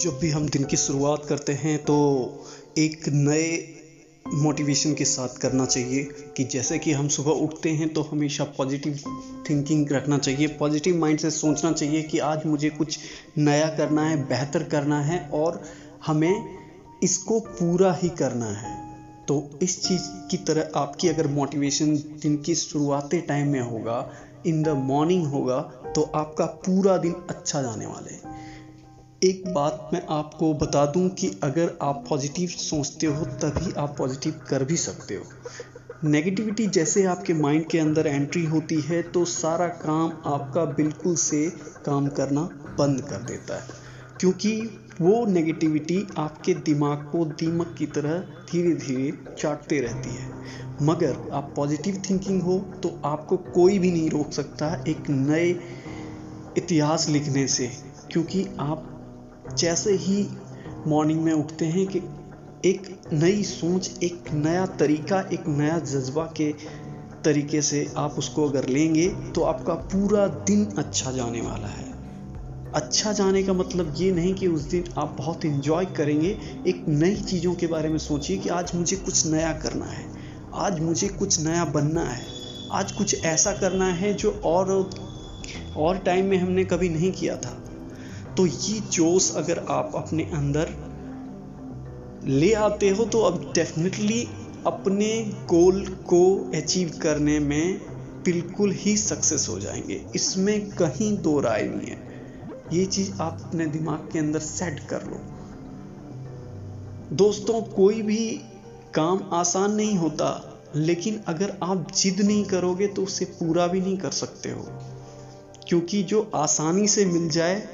जब भी हम दिन की शुरुआत करते हैं तो एक नए मोटिवेशन के साथ करना चाहिए कि जैसे कि हम सुबह उठते हैं तो हमेशा पॉजिटिव थिंकिंग रखना चाहिए पॉजिटिव माइंड से सोचना चाहिए कि आज मुझे कुछ नया करना है, बेहतर करना है और हमें इसको पूरा ही करना है। तो इस चीज़ की तरह आपकी अगर मोटिवेशन दिन की शुरुआती टाइम में होगा इन द मॉर्निंग होगा तो आपका पूरा दिन अच्छा जाने वाले है। एक बात मैं आपको बता दूँ कि अगर आप पॉजिटिव सोचते हो, तभी आप पॉजिटिव कर भी सकते हो। नेगेटिविटी जैसे आपके माइंड के अंदर एंट्री होती है तो सारा काम आपका बिल्कुल से काम करना बंद कर देता है। क्योंकि वो नेगेटिविटी आपके दिमाग को दीमक की तरह धीरे धीरे चाटते रहती है। मगर आप पॉजिटिव थिंकिंग हो तो आपको कोई भी नहीं रोक सकता एक नए इतिहास लिखने से, क्योंकि आप जैसे ही मॉर्निंग में उठते हैं कि एक नई सोच, एक नया तरीका, एक नया जज्बा के तरीके से आप उसको अगर लेंगे तो आपका पूरा दिन अच्छा जाने वाला है। अच्छा जाने का मतलब ये नहीं कि उस दिन आप बहुत इन्जॉय करेंगे। एक नई चीज़ों के बारे में सोचिए कि आज मुझे कुछ नया करना है, आज मुझे कुछ नया बनना है, आज कुछ ऐसा करना है जो और और टाइम में हमने कभी नहीं किया था। तो ये जोश अगर आप अपने अंदर ले आते हो तो अब डेफिनेटली अपने गोल को अचीव करने में बिल्कुल ही सक्सेस हो जाएँगे। इसमें कहीं दो राय नहीं है। ये चीज़ आप अपने दिमाग के अंदर सेट कर लो। दोस्तों, कोई भी काम आसान नहीं होता, लेकिन अगर आप जिद नहीं करोगे तो उसे पूरा भी नहीं कर सकते हो। क्योंकि जो आसानी से मिल जाए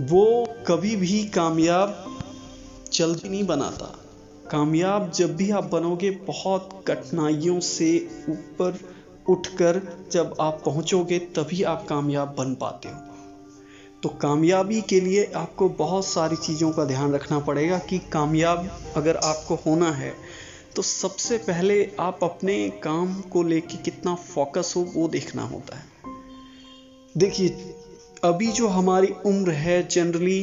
वो कभी भी कामयाब जल्दी नहीं बनाता। कामयाब जब भी आप बनोगे, बहुत कठिनाइयों से ऊपर उठकर जब आप पहुंचोगे, तभी आप कामयाब बन पाते हो। तो कामयाबी के लिए आपको बहुत सारी चीज़ों का ध्यान रखना पड़ेगा कि कामयाब अगर आपको होना है तो सबसे पहले आप अपने काम को लेके कितना फोकस हो, वो देखना होता है। देखिए अभी जो हमारी उम्र है जनरली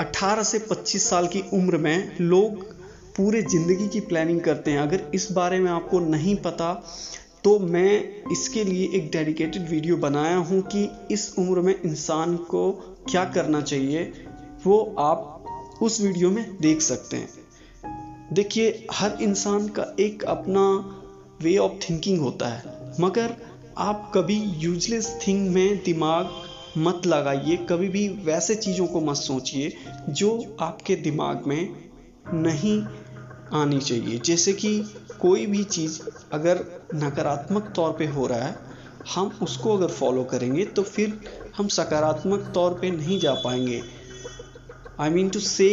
18 से 25 साल की उम्र में लोग पूरे ज़िंदगी की प्लानिंग करते हैं। अगर इस बारे में आपको नहीं पता तो मैं इसके लिए एक डेडिकेटेड वीडियो बनाया हूँ कि इस उम्र में इंसान को क्या करना चाहिए, वो आप उस वीडियो में देख सकते हैं। देखिए, हर इंसान का एक अपना वे ऑफ़ थिंकिंग होता है, मगर आप कभी यूजलेस थिंग में दिमाग मत लगाइए, कभी भी वैसे चीज़ों को मत सोचिए जो आपके दिमाग में नहीं आनी चाहिए। जैसे कि कोई भी चीज़ अगर नकारात्मक तौर पे हो रहा है, हम उसको अगर फॉलो करेंगे तो फिर हम सकारात्मक तौर पे नहीं जा पाएँगे। I mean to say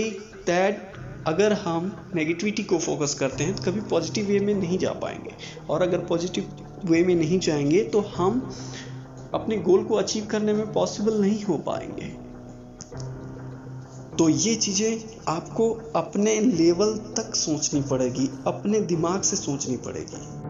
that अगर हम नेगेटिविटी को फोकस करते हैं तो कभी पॉजिटिव वे में नहीं जा पाएँगे। और अगर पॉजिटिव वे में नहीं जाएँगे तो हम अपने गोल को अचीव करने में पॉसिबल नहीं हो पाएँगे। तो ये चीज़ें आपको अपने लेवल तक सोचनी पड़ेगी, अपने दिमाग से सोचनी पड़ेगी।